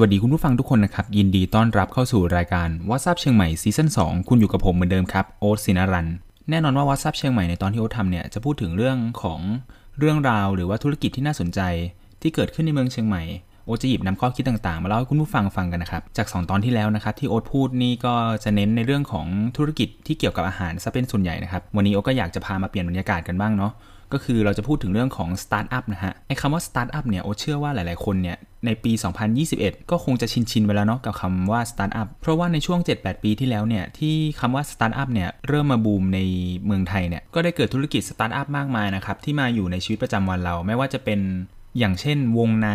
สวัสดีคุณผู้ฟังทุกคนนะครับ ยินดีต้อนรับเข้าสู่รายการวั s ซับเชียงใหม่ซีซั่น2คุณอยู่กับผมเหมือนเดิมครับโอ๊ตสินารัน แน่นอนว่าวั s ซับเชียงใหม่ในตอนที่โอ๊ตทำเนี่ยจะพูดถึงเรื่องของเรื่องราวหรือว่าธุรกิจที่น่าสนใจ ที่เกิดขึ้นในเมืองเชียงใหม่ โอ๊ตจะหยิบนำข้อคิดต่างๆ มาเล่าให้คุณผู้ฟังฟังกันนะครับ จาก 2 ตอนที่แล้วนะครับที่โอ๊ตพูดนี่ก็จะเน้นในเรื่องของธุรกิจที่เกี่ยวกับอาหารซะเป็นส่วนใหญ่นะครับ วันนี้โอ๊ตก็อยากจะพามาเปลี่ยนบรรยากาศกันบ้างเนาะ ก็คือเราจะพูดถึงเรื่องของสตาร์ทอัพนะฮะ ไอ้คำว่าสตาร์ทอัพเนี่ยโอ๊ตเชื่อว่าหลายๆคนเนี่ยในปี 2021 ก็คงจะชินชินไปแล้วเนาะกับคำว่าสตาร์ทอัพ เพราะว่าในช่วง 7-8 ปีที่แล้วเนี่ยที่คำว่าสตาร์ทอัพเนี่ยเริ่มมาบูมในเมืองไทยเนี่ยก็ได้เกิดธุรกิจสตาร์ทอัพมากมายนะครับที่มาอยู่ในชีวิตประจำวันเรา ไม่ว่าจะเป็นอย่างเช่น Wongnai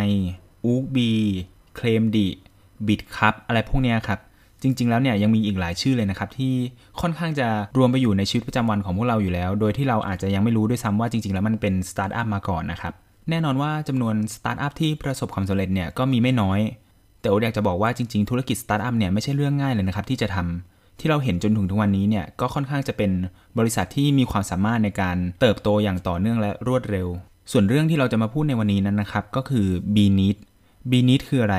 Ookbee Claim Di Bitkub อะไรพวกนี้ครับ จริง ๆ แล้วเนี่ยยังมีอีกหลายชื่อเลยนะครับ ที่ค่อนข้างจะรวมไปอยู่ในชีวิตประจำวันของพวกเราอยู่แล้ว โดยที่เราอาจจะยังไม่รู้ด้วยซ้ำว่าจริง ๆ แล้วมันเป็นสตาร์ทอัพมาก่อนนะครับ แน่นอนว่าจำนวนสตาร์ทอัพที่ประสบความสำเร็จเนี่ยก็มีไม่น้อย แต่โอ๊ตอยากจะบอกว่าจริง ๆ ธุรกิจสตาร์ทอัพเนี่ยไม่ใช่เรื่องง่ายเลยนะครับที่จะทำที่เราเห็นจนถึงทุกวันนี้เนี่ยก็ค่อนข้างจะเป็นบริษัทที่มีความสามารถในการเติบโตอย่างต่อเนื่องและรวดเร็ว ส่วนเรื่องที่เราจะมาพูดในวันนี้นั้นนะครับก็คือ b n e e d b n e e d คืออะไร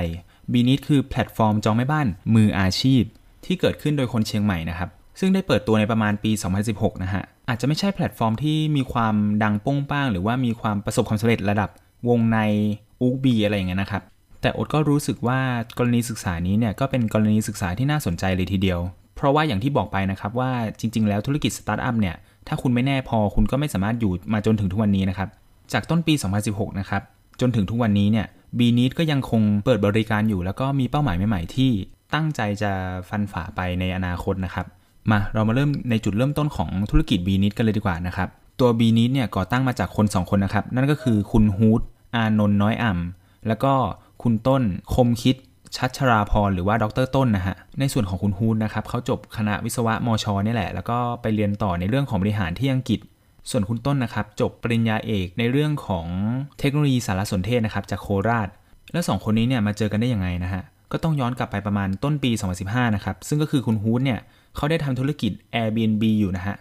b n e e d คือแพลตฟอร์มจองแม่บ้านมืออาชีพ ที่เกิดขึ้นโดยคนเชียงใหม่นะครับ ซึ่งได้เปิดตัวในประมาณปี 2016 นะฮะ อาจจะไม่ใช่แพลตฟอร์มที่มีความดังป้งป้าง หรือว่ามีความประสบความสำเร็จระดับวงในอูบีอะไรอย่างเงี้ยนะครับ แต่อดก็รู้สึกว่ากรณีศึกษานี้เนี่ยก็เป็นกรณีศึกษาที่น่าสนใจเลยทีเดียว เพราะว่าอย่างที่บอกไปนะครับว่าจริง ๆ แล้วธุรกิจสตาร์ทอัพเนี่ยถ้าคุณไม่แน่พอคุณก็ไม่สามารถอยู่มาจนถึงทุกวันนี้นะครับ จากต้นปี 2016 นะครับ จนถึงทุกวันนี้เนี่ย บีนิดก็ยังคงเปิดบริการอยู่ แล้วก็มีเป้าหมายใหม่ๆที่ตั้งใจจะฟันฝ่าไปในอนาคตนะครับ มาเรามาเริ่มในจุดเริ่มต้นของธุรกิจบีนิดกันเลยดีกว่านะครับ ตัวบีนิดเนี่ยก่อตั้งมาจากคน 2 คนนะครับ นั่นก็คือคุณฮูดอานนท์น้อยอ่ำแล้วก็คุณต้นคมคิดชัชราพรหรือว่าดรต้นนะฮะ ในส่วนของคุณฮูดนะครับเขาจบคณะวิศวะมอชนี่แหละ แล้วก็ไปเรียนต่อในเรื่องของบริหารที่อังกฤษ ส่วนคุณต้นนะครับจบปริญญาเอกในเรื่องของเทคโนโลยีสารสนเทศนะครับจากโคราช แล้วสองคนนี้เนี่ยมาเจอกันได้ยังไงนะฮะก็ต้องย้อนกลับไปประมาณต้นปี 2015 นะครับ ซึ่งก็คือคุณฮูดเนี่ยเขาได้ทำธุรกิจ Airbnb อยู่นะฮะ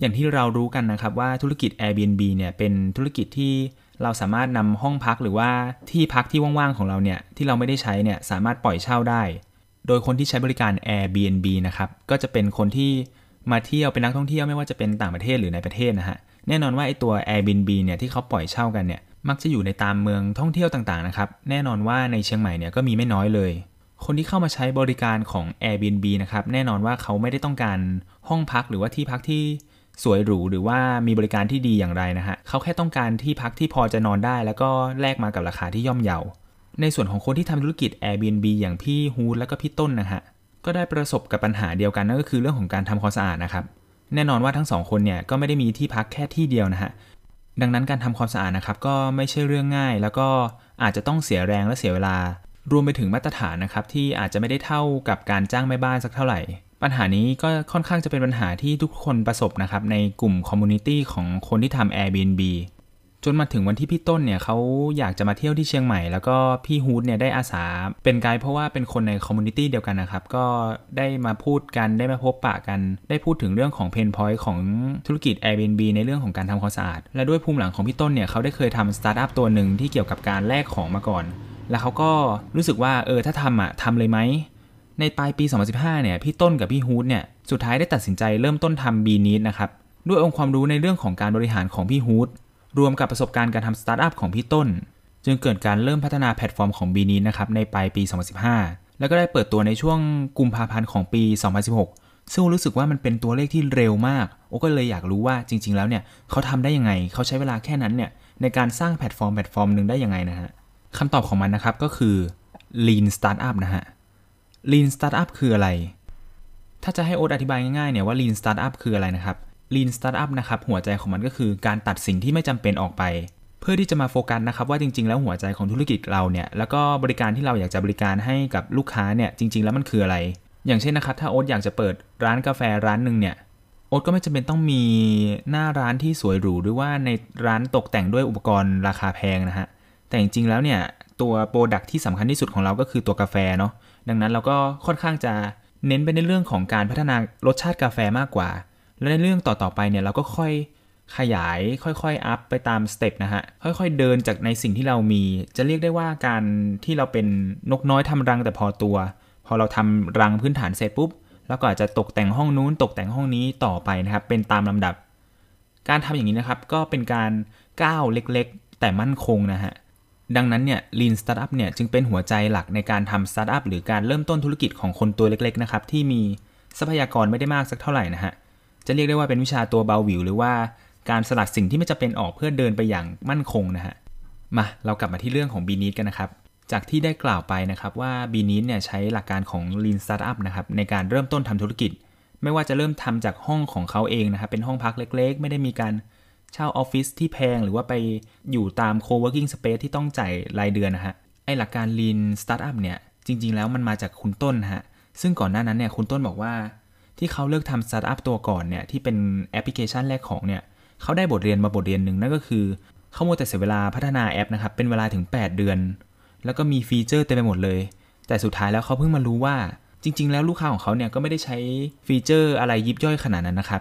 อย่างที่เรารู้กันนะครับว่าธุรกิจ Airbnb เนี่ยเป็นธุรกิจที่เราสามารถนำห้องพักหรือว่าที่พักที่ว่างๆของเราเนี่ยที่เราไม่ได้ใช้เนี่ยสามารถปล่อยเช่าได้ โดยคนที่ใช้บริการ Airbnb นะครับก็จะเป็นคนที่ มาเที่ยวเป็นนักท่องเที่ยวไม่ว่าจะเป็นต่างประเทศหรือในประเทศนะฮะแน่นอนว่าไอตัว Airbnb เนี่ยที่เขาปล่อยเช่ากันเนี่ยมักจะอยู่ในตามเมืองท่องเที่ยวต่างๆนะครับแน่นอนว่าในเชียงใหม่เนี่ยก็มีไม่น้อยเลย คนที่เข้ามาใช้บริการของ Airbnb นะครับแน่นอนว่าเขาไม่ได้ต้องการห้องพักหรือว่าที่พักที่สวยหรูหรือว่ามีบริการที่ดีอย่างไรนะฮะเขาแค่ต้องการที่พักที่พอจะนอนได้ แล้วก็แลกมากับราคาที่ย่อมเยา ในส่วนของคนที่ทำธุรกิจ Airbnb อย่างพี่ฮูดและก็พี่ต้นนะฮะ ก็ได้ประสบกับปัญหาเดียวกันนั่นก็คือเรื่องของการทำความสะอาดนะครับ แน่นอนว่าทั้งสองคนเนี่ยก็ไม่ได้มีที่พักแค่ที่เดียวนะฮะดังนั้นการทำความสะอาดนะครับก็ไม่ใช่เรื่องง่าย แล้วก็อาจจะต้องเสียแรงและเสียเวลา รวมไปถึงมาตรฐานนะครับที่อาจจะไม่ได้เท่ากับการจ้างแม่บ้านสักเท่าไหร่ ปัญหานี้ก็ค่อนข้างจะเป็นปัญหาที่ทุกคนประสบนะครับในกลุ่ม community ของคนที่ทำ Airbnb จนมาถึงวันที่พี่ต้นเนี่ยเขาอยากจะมาเที่ยวที่เชียงใหม่ แล้วก็พี่ฮูดเนี่ยได้อาสาเป็นไกด์เพราะว่าเป็นคนใน community เดียวกันนะครับ ก็ได้มาพูดกันได้มาพบปะกัน ได้พูดถึงเรื่องของ pain point ของธุรกิจ Airbnb ในเรื่องของการทำความสะอาด และด้วยภูมิหลังของพี่ต้นเนี่ยเขาได้เคยทำสตาร์ทอัพตัวหนึ่งที่เกี่ยวกับการแลกของมาก่อน แล้วเขาก็รู้สึกว่าเออถ้าทำอะทำเลยไหมในปลายปี 2015 เนี่ยพี่ต้นกับพี่ฮูดเนี่ยสุดท้ายได้ตัดสินใจเริ่มต้นทำ BeNeat นะครับด้วยองค์ความรู้ในเรื่องของการบริหารของพี่ฮูด รวมกับประสบการณ์การทำสตาร์ทอัพของพี่ต้น จึงเกิดการเริ่มพัฒนาแพลตฟอร์มของ BeNeat นะครับในปลายปี 2015 แล้วก็ได้เปิดตัวในช่วงกุมภาพันธ์ของปี 2016 ซึ่งรู้สึกว่ามันเป็นตัวเลขที่เร็วมาก โอ๊ตก็เลยอยากรู้ว่าจริง ๆ แล้วเนี่ยเขาทำได้ยังไง เขาใช้เวลาแค่นั้นเนี่ยในการสร้างแพลตฟอร์มแพลตฟอร์มหนึ่งได้ยังไงนะฮะคำตอบของมันนะครับก็คือ lean startup นะฮะ lean startup คืออะไร ถ้าจะให้โอ๊ตอธิบายง่ายๆเนี่ยว่า lean startup คืออะไรนะครับ lean startup นะครับหัวใจของมันก็คือการตัดสิ่งที่ไม่จำเป็นออกไป เพื่อที่จะมาโฟกัสนะครับว่าจริง ๆ แล้วหัวใจของธุรกิจเราเนี่ยแล้วก็บริการที่เราอยากจะบริการให้กับลูกค้าเนี่ยจริง ๆ แล้วมันคืออะไร อย่างเช่นนะครับถ้าโอ๊ตอยากจะเปิดร้านกาแฟร้านหนึ่งเนี่ยโอ๊ตก็ไม่จำเป็นต้องมีหน้าร้านที่สวยหรูหรือว่าในร้านตกแต่งด้วยอุปกรณ์ราคาแพงนะฮะแต่จริงๆแล้วเนี่ยตัวโปรดักที่สำคัญที่สุดของเราก็คือตัวกาแฟเนาะดังนั้นเราก็ค่อนข้างจะเน้นไปในเรื่องของการพัฒนารสชาติกาแฟมากกว่า และในเรื่องต่อๆไปเนี่ยเราก็ค่อยขยายค่อยๆอัพไปตามสเต็ปนะฮะ ค่อยๆเดินจากในสิ่งที่เรามี จะเรียกได้ว่าการที่เราเป็นนกน้อยทำรังแต่พอตัว พอเราทำรังพื้นฐานเสร็จปุ๊บแล้วก็อาจจะตกแต่งห้องนู้น ตกแต่งห้องนี้ต่อไปนะครับ เป็นตามลำดับ การทำอย่างนี้นะครับ ก็เป็นการก้าวเล็กๆ แต่มั่นคงนะฮะ ดังนั้นเนี่ย Lean Startup เนี่ยจึงเป็นหัวใจหลักในการทำ Startup หรือการเริ่มต้นธุรกิจของคนตัวเล็กๆนะครับที่มีทรัพยากรไม่ได้มากสักเท่าไหร่นะฮะ จะเรียกได้ว่าเป็นวิชาตัวเบาหวิว หรือว่าการสลัดสิ่งที่ไม่จะเป็นออกเพื่อเดินไปอย่างมั่นคงนะฮะมาเรากลับมาที่เรื่องของ b ีนิ d กันนะครับ จากที่ได้กล่าวไปนะครับว่า b ีนิ d เนี่ยใช้หลักการของ Lean Startup นะครับในการเริ่มต้นทำธุรกิจ ไม่ว่าจะเริ่มทำจากห้องของเขาเองนะครับเป็นห้องพักเล็กๆ ไม่ได้มีการเช่าออฟฟิศที่แพงหรือว่าไปอยู่ตาม co-working space ที่ต้องจ่ายรายเดือนนะฮะไอหลักการ Lean Startup เนี่ยจริง ๆ แล้วมันมาจากคุณต้นฮะซึ่งก่อนหน้านั้นเนี่ยคุณต้นบอกว่า ที่เขาเลิกทำสตาร์ทอัพตัวก่อนเนี่ยที่เป็นแอปพลิเคชันแรกของเนี่ยเขาได้บทเรียนมาบทเรียนหนึ่งนั่นก็คือเขามัวแต่เสียเวลาพัฒนาแอปนะครับเป็นเวลาถึง 8 เดือน แล้วก็มีฟีเจอร์เต็มไปหมดเลย แต่สุดท้ายแล้วเขาเพิ่งมารู้ว่าจริง ๆ แล้วลูกค้าของเขาเนี่ยก็ไม่ได้ใช้ฟีเจอร์อะไรยิบย่อยขนาดนั้นนะครับ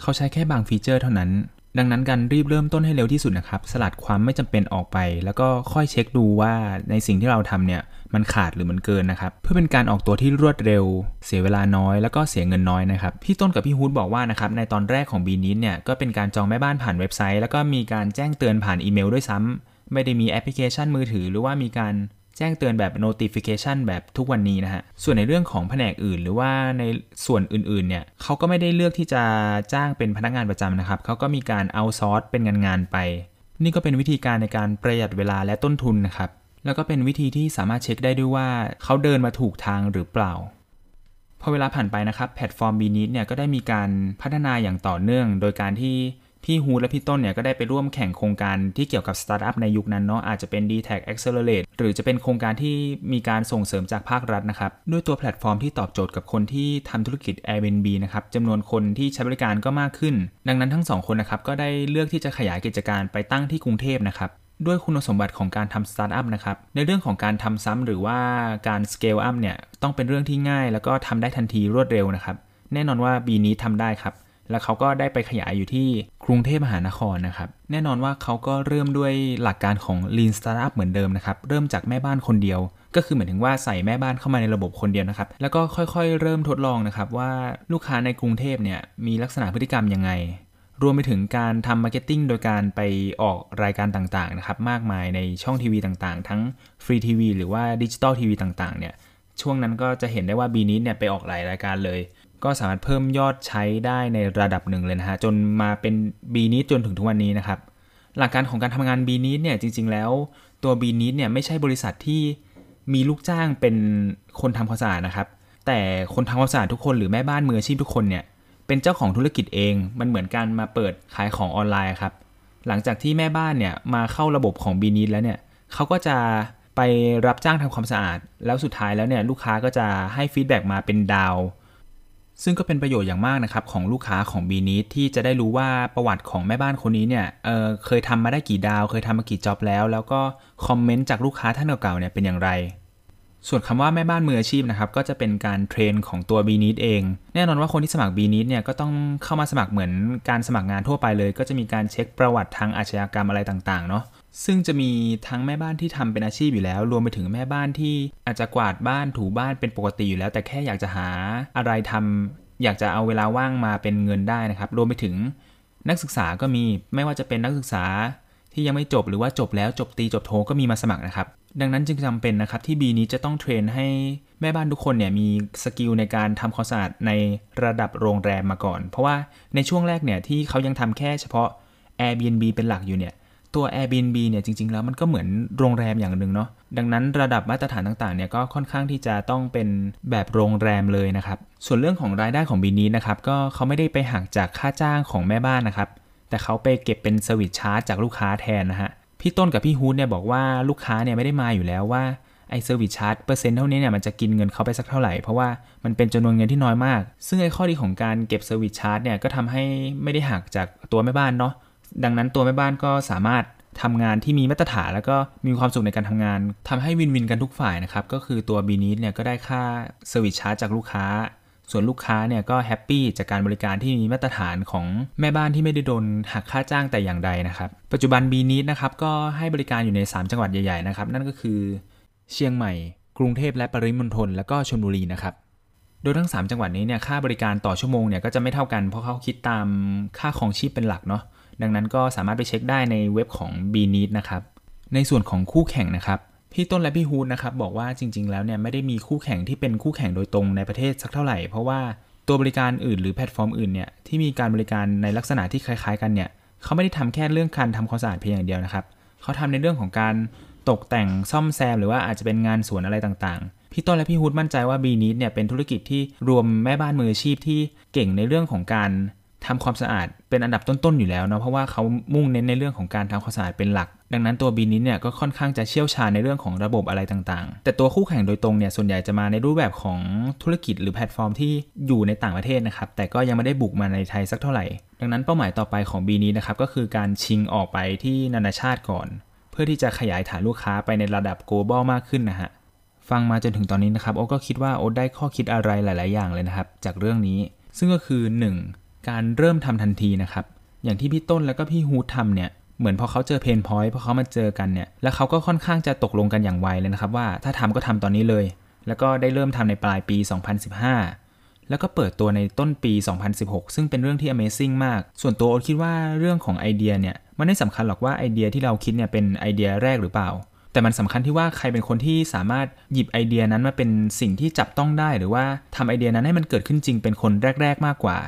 เขาใช้แค่บางฟีเจอร์เท่านั้น ดังนั้นการรีบเริ่มต้นให้เร็วที่สุดนะครับ สลัดความไม่จำเป็นออกไป แล้วก็ค่อยเช็คดูว่าในสิ่งที่เราทำเนี่ยมันขาดหรือมันเกินนะครับ เพื่อเป็นการออกตัวที่รวดเร็ว เสียเวลาน้อยแล้วก็เสียเงินน้อยนะครับพี่ต้นกับพี่ฮูดบอกว่านะครับในตอนแรกของบีนิดเนี่ยก็เป็นการจองแม่บ้านผ่านเว็บไซต์ แล้วก็มีการแจ้งเตือนผ่านอีเมลด้วยซ้ำไม่ได้มีแอปพลิเคชันมือถือ หรือว่ามีการ แจ้งเตือนแบบ notification แบบทุกวันนี้นะฮะ ส่วนในเรื่องของแผนกอื่น หรือว่าในส่วนอื่นๆเนี่ยเขาก็ไม่ได้เลือกที่จะจ้างเป็นพนักงานประจำนะครับเขาก็มีการเอาซอร์สเป็นงานงานไป นี่ก็เป็นวิธีการในการประหยัดเวลาและต้นทุนนะครับแล้วก็เป็นวิธีที่สามารถเช็คได้ด้วยว่าเขาเดินมาถูกทางหรือเปล่าพอเวลาผ่านไปนะครับแพลตฟอร์ม b ี n เนี่ยก็ได้มีการพัฒนาอย่างต่อเนื่อง โดยการที่ พี่ฮูดและพี่ต้นเนี่ยก็ได้ไปร่วมแข่งโครงการที่เกี่ยวกับสตาร์ทอัพในยุคนั้นเนาะอาจจะเป็น d t a c Accelerate หรือจะเป็นโครงการที่มีการส่งเสริมจากภาครัฐนะครับ ด้วยตัวแพลตฟอร์มที่ตอบโจทย์กับคนที่ทำธุรกิจ Airbnb นะครับจำนวนคนที่ใช้บริการก็มากขึ้น ดังนั้นทั้งสองคนนะครับก็ได้เลือกที่จะขยายกิจการไปตั้งที่กรุงเทพนะครับด้วยคุณสมบัติของการทำสตาร์ทอัพนะครับ ในเรื่องของการทำซ้ำหรือว่าการ scale up เนี่ยต้องเป็นเรื่องที่ง่าย แล้วก็ทำได้ทันทีรวดเร็วนะครับ แน่นอนว่า BeNeat ทำได้ครับ แล้วเขาก็ได้ไปขยายอยู่ที่กรุงเทพมหานครนะครับ แน่นอนว่าเขาก็เริ่มด้วยหลักการของ Lean Startup เหมือนเดิมนะครับ เริ่มจากแม่บ้านคนเดียว ก็คือเหมือนถึงว่าใส่แม่บ้านเข้ามาในระบบคนเดียวนะครับ แล้วก็ค่อยๆ เริ่มทดลองนะครับว่าลูกค้าในกรุงเทพเนี่ยมีลักษณะพฤติกรรมยังไง รวมไปถึงการทำ marketing โดยการไปออกรายการต่างๆนะครับมากมายในช่องทีวีต่างๆ ทั้งฟรีทีวีหรือว่าดิจิตอลทีวีต่างๆเนี่ยช่วงนั้นก็จะเห็นได้ว่า BeNeat เนี่ยไปออกหลายรายการเลย ก็สามารถเพิ่มยอดใช้ได้ในระดับหนึ่งเลยนะฮะจนมาเป็น b ีนิดจนถึงทุกวันนี้นะครับ หลักการของการทำงาน b ีนิดเนี่ยจริง ๆ แล้วตัว b ีนิดเนี่ยไม่ใช่บริษัทที่มีลูกจ้างเป็นคนทำความสะอาดนะครับ แต่คนทำความสะอาดทุกคนหรือแม่บ้านมืออาชีพทุกคนเนี่ยเป็นเจ้าของธุรกิจเอง มันเหมือนการมาเปิดขายของออนไลน์ครับ หลังจากที่แม่บ้านเนี่ยมาเข้าระบบของ b ีนิดแล้วเนี่ยเขาก็จะไปรับจ้างทำความสะอาด แล้วสุดท้ายแล้วเนี่ยลูกค้าก็จะให้ฟีดแบ็กมาเป็นดาว ซึ่งก็เป็นประโยชน์อย่างมากนะครับของลูกค้าของบีนิดที่จะได้รู้ว่าประวัติของแม่บ้านคนนี้เนี่ยเเคยทำมาได้กี่ดาว เคยทำมากี่จ็อบแล้ว แล้วก็คอมเมนต์จากลูกค้าท่านเก่าๆเนี่ยเป็นอย่างไร ส่วนคำว่าแม่บ้านมืออาชีพนะครับก็จะเป็นการเทรนของตัวบีนิดเอง แน่นอนว่าคนที่สมัครบีนิดเนี่ยก็ต้องเข้ามาสมัครเหมือนการสมัครงานทั่วไปเลย ก็จะมีการเช็คประวัติทางอาชญากรรมอะไรต่างๆเนาะ ซึ่งจะมีทั้งแม่บ้านที่ทำเป็นอาชีพอยู่แล้ว รวมไปถึงแม่บ้านที่อาจจะกวาดบ้านถูบ้านเป็นปกติอยู่แล้ว แต่แค่อยากจะหาอะไรทำอยากจะเอาเวลาว่างมาเป็นเงินได้นะครับ รวมไปถึงนักศึกษาก็มีไม่ว่าจะเป็นนักศึกษาที่ยังไม่จบหรือว่าจบแล้วจบตีจบโทก็มีมาสมัครนะครับ ดังนั้นจึงจำเป็นนะครับที่ BeNeat จะต้อง train ให้แม่บ้านทุกคนเนี่ยมี skill ในการทำความสะอาดในระดับโรงแรมมาก่อน เพราะว่าในช่วงแรกเนี่ยที่เขายังทำแค่เฉพาะ Airbnb เป็นหลักอยู่เนี่ย ตัว Airbnb เนี่ยจริง ๆ แล้วมันก็เหมือนโรงแรมอย่างหนึ่งเนาะดังนั้นระดับมาตรฐานต่างๆเนี่ยก็ค่อนข้างที่จะต้องเป็นแบบโรงแรมเลยนะครับส่วนเรื่องของรายได้ของ BeNeat นะครับก็เขาไม่ได้ไปหักจากค่าจ้างของแม่บ้านนะครับแต่เขาไปเก็บเป็น service charge จากลูกค้าแทนนะฮะพี่ต้นกับพี่ฮูดเนี่ยบอกว่าลูกค้าเนี่ยไม่ได้มาอยู่แล้วว่าไอ้ service charge เปอร์เซ็นต์เท่านี้เนี่ยมันจะกินเงินเขาไปสักเท่าไหร่ เพราะว่ามันเป็นจำนวนเงินที่น้อยมาก ซึ่งไอ้ข้อดีของการเก็บ service charge เนี่ยก็ทำให้ไม่ได้หักจากตัวแม่บ้านเนาะ ดังนั้นตัวแม่บ้านก็สามารถทำงานที่มีมาตรฐานแล้วก็มีความสุขในการทำงานทำให้ win-win กันทุกฝ่ายนะครับ ก็คือตัว BeNeat เนี่ยก็ได้ค่า service charge จากลูกค้า ส่วนลูกค้าเนี่ยก็ happy จากการบริการที่มีมาตรฐานของแม่บ้านที่ไม่ได้โดนหักค่าจ้างแต่อย่างใดนะครับ ปัจจุบัน BeNeat นะครับก็ให้บริการอยู่ใน 3 จังหวัดใหญ่ๆนะครับ นั่นก็คือเชียงใหม่ กรุงเทพและปริมณฑลแล้วก็ชลบุรีนะครับโดยทั้ง 3 จังหวัดนี้เนี่ยค่าบริการต่อชั่วโมงเนี่ยก็จะไม่เท่ากันเพราะเขาคิดตามค่าครองชีพเป็นหลักเนาะ ดังนั้นก็สามารถไปเช็คได้ในเว็บของ b e n e a t นะครับ ในส่วนของคู่แข่งนะครับ พี่ต้นและพี่ฮูดนะครับบอกว่าจริง ๆ แล้วเนี่ยไม่ได้มีคู่แข่งที่เป็นคู่แข่งโดยตรงในประเทศสักเท่าไหร่ เพราะว่าตัวบริการอื่นหรือแพลตฟอร์มอื่นเนี่ยที่มีการบริการในลักษณะที่คล้าย ๆ กันเนี่ยเขาไม่ได้ทำแค่เรื่องการทำความสะอาดเพียงอย่างเดียวนะครับเขาทำในเรื่องของการตกแต่งซ่อมแซมหรือว่าอาจจะเป็นงานสวนอะไรต่างๆ พี่ต้นและพี่ฮูดมั่นใจว่าบีนิดเนี่ยเป็นธุรกิจที่รวมแม่บ้านมืออาชีพที่เก่งในเรื่องของการ ทำความสะอาดเป็นอันดับต้นๆอยู่แล้วเนาะเพราะว่าเขามุ่งเน้นในเรื่องของการทำความสะอาดเป็นหลัก ดังนั้นตัวบีนิดเนี่ยก็ค่อนข้างจะเชี่ยวชาญในเรื่องของระบบอะไรต่างๆ แต่ตัวคู่แข่งโดยตรงเนี่ยส่วนใหญ่จะมาในรูปแบบของธุรกิจหรือแพลตฟอร์มที่อยู่ในต่างประเทศนะครับแต่ก็ยังไม่ได้บุกมาในไทยสักเท่าไหร่ ดังนั้นเป้าหมายต่อไปของบีนิดนะครับก็คือการชิงออกไปที่นานาชาติก่อน เพื่อที่จะขยายฐานลูกค้าไปในระดับ global มากขึ้นนะฮะฟังมาจนถึงตอนนี้นะครับโอ๊ก็คิดว่าโอ๊ได้ข้อคิดอะไรหลาย ๆ อย่างเลยนะครับจากเรื่องนี้ ซึ่งก็คือ 1 การเริ่มทำทันทีนะครับ อย่างที่พี่ต้นแล้วก็พี่ฮูดทำเนี่ยเหมือนพอเขาเจอเพนพอยต์พอเขามาเจอกันเนี่ยแล้วเขาก็ค่อนข้างจะตกลงกันอย่างไวเลยนะครับ ว่าถ้าทำก็ทำตอนนี้เลย แล้วก็ได้เริ่มทำในปลายปี 2015 แล้วก็เปิดตัวในต้นปี 2016 ซึ่งเป็นเรื่องที่ Amazing มาก ส่วนตัวโอ๊ตคิดว่าเรื่องของไอเดียเนี่ยมันไม่สำคัญหรอกว่าไอเดียที่เราคิดเนี่ยเป็นไอเดียแรกหรือเปล่า แต่มันสำคัญที่ว่าใครเป็นคนที่สามารถหยิบไอเดียนั้นมาเป็นสิ่งที่จับต้องได้ หรือว่าทำไอเดียนั้นให้มันเกิดขึ้นจริงเป็นคนแรก ๆ มากกว่า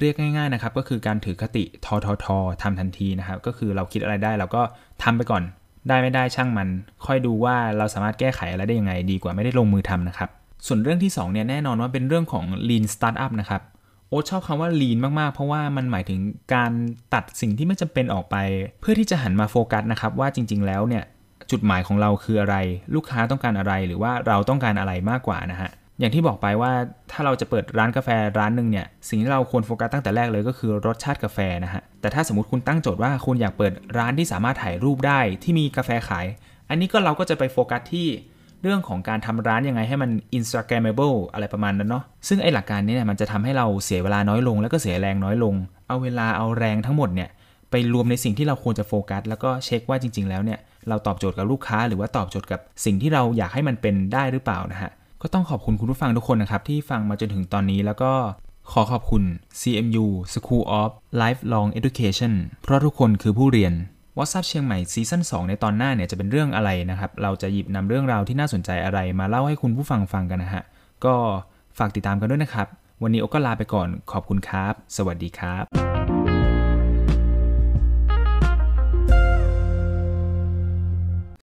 เรียกง่ายๆนะครับก็คือการถือคติทอทอทอทำทันทีนะครับก็คือเราคิดอะไรได้เราก็ทำไปก่อน ได้ไม่ได้ช่างมัน ค่อยดูว่าเราสามารถแก้ไขอะไรได้ยังไง ดีกว่าไม่ได้ลงมือทำนะครับส่วนเรื่องที่2เนี่ยแน่นอนว่าเป็นเรื่องของ lean startup นะครับโอ๊ตชอบคำว่า lean มากๆ เพราะว่ามันหมายถึงการตัดสิ่งที่ไม่จำเป็นออกไป เพื่อที่จะหันมาโฟกัสนะครับว่าจริง ๆ แล้วเนี่ยจุดหมายของเราคืออะไร ลูกค้าต้องการอะไรหรือว่าเราต้องการอะไรมากกว่านะฮะ อย่างที่บอกไปว่าถ้าเราจะเปิดร้านกาแฟร้านหนึ่งเนี่ยสิ่งที่เราควรโฟกัสตั้งแต่แรกเลยก็คือรสชาติกาแฟนะฮะแต่ถ้าสมมติคุณตั้งโจทย์ว่าคุณอยากเปิดร้านที่สามารถถ่ายรูปได้ที่มีกาแฟขาย อันนี้ก็เราก็จะไปโฟกัสที่เรื่องของการทำร้านยังไงให้มัน Instagramable อะไรประมาณนั้นเนาะซึ่งไอหลักการนี้เนี่ยมันจะทำให้เราเสียเวลาน้อยลง แล้วก็เสียแรงน้อยลง เอาเวลาเอาแรงทั้งหมดเนี่ยไปรวมในสิ่งที่เราควรจะโฟกัส แล้วก็เช็คว่าจริง ๆ แล้วเนี่ยเราตอบโจทย์กับลูกค้า หรือว่าตอบโจทย์กับสิ่งที่เราอยากให้มันเป็นได้หรือเปล่านะฮะ ก็ต้องขอบคุณคุณผู้ฟังทุกคนนะครับ ที่ฟังมาจนถึงตอนนี้แล้วก็ขอขอบคุณ CMU School of Lifelong Education เพราะทุกคนคือผู้เรียนว h a t s เชียงใหม่ซีซั่น2ในตอนหน้าเนี่ยจะเป็นเรื่องอะไรนะครับ เราจะหยิบนำเรื่องราวที่น่าสนใจอะไรมาเล่าให้คุณผู้ฟังฟังกันนะฮะ ก็ฝากติดตามกันด้วยนะครับ วันนี้โอก็ลาไปก่อนขอบคุณครับ สวัสดีครับ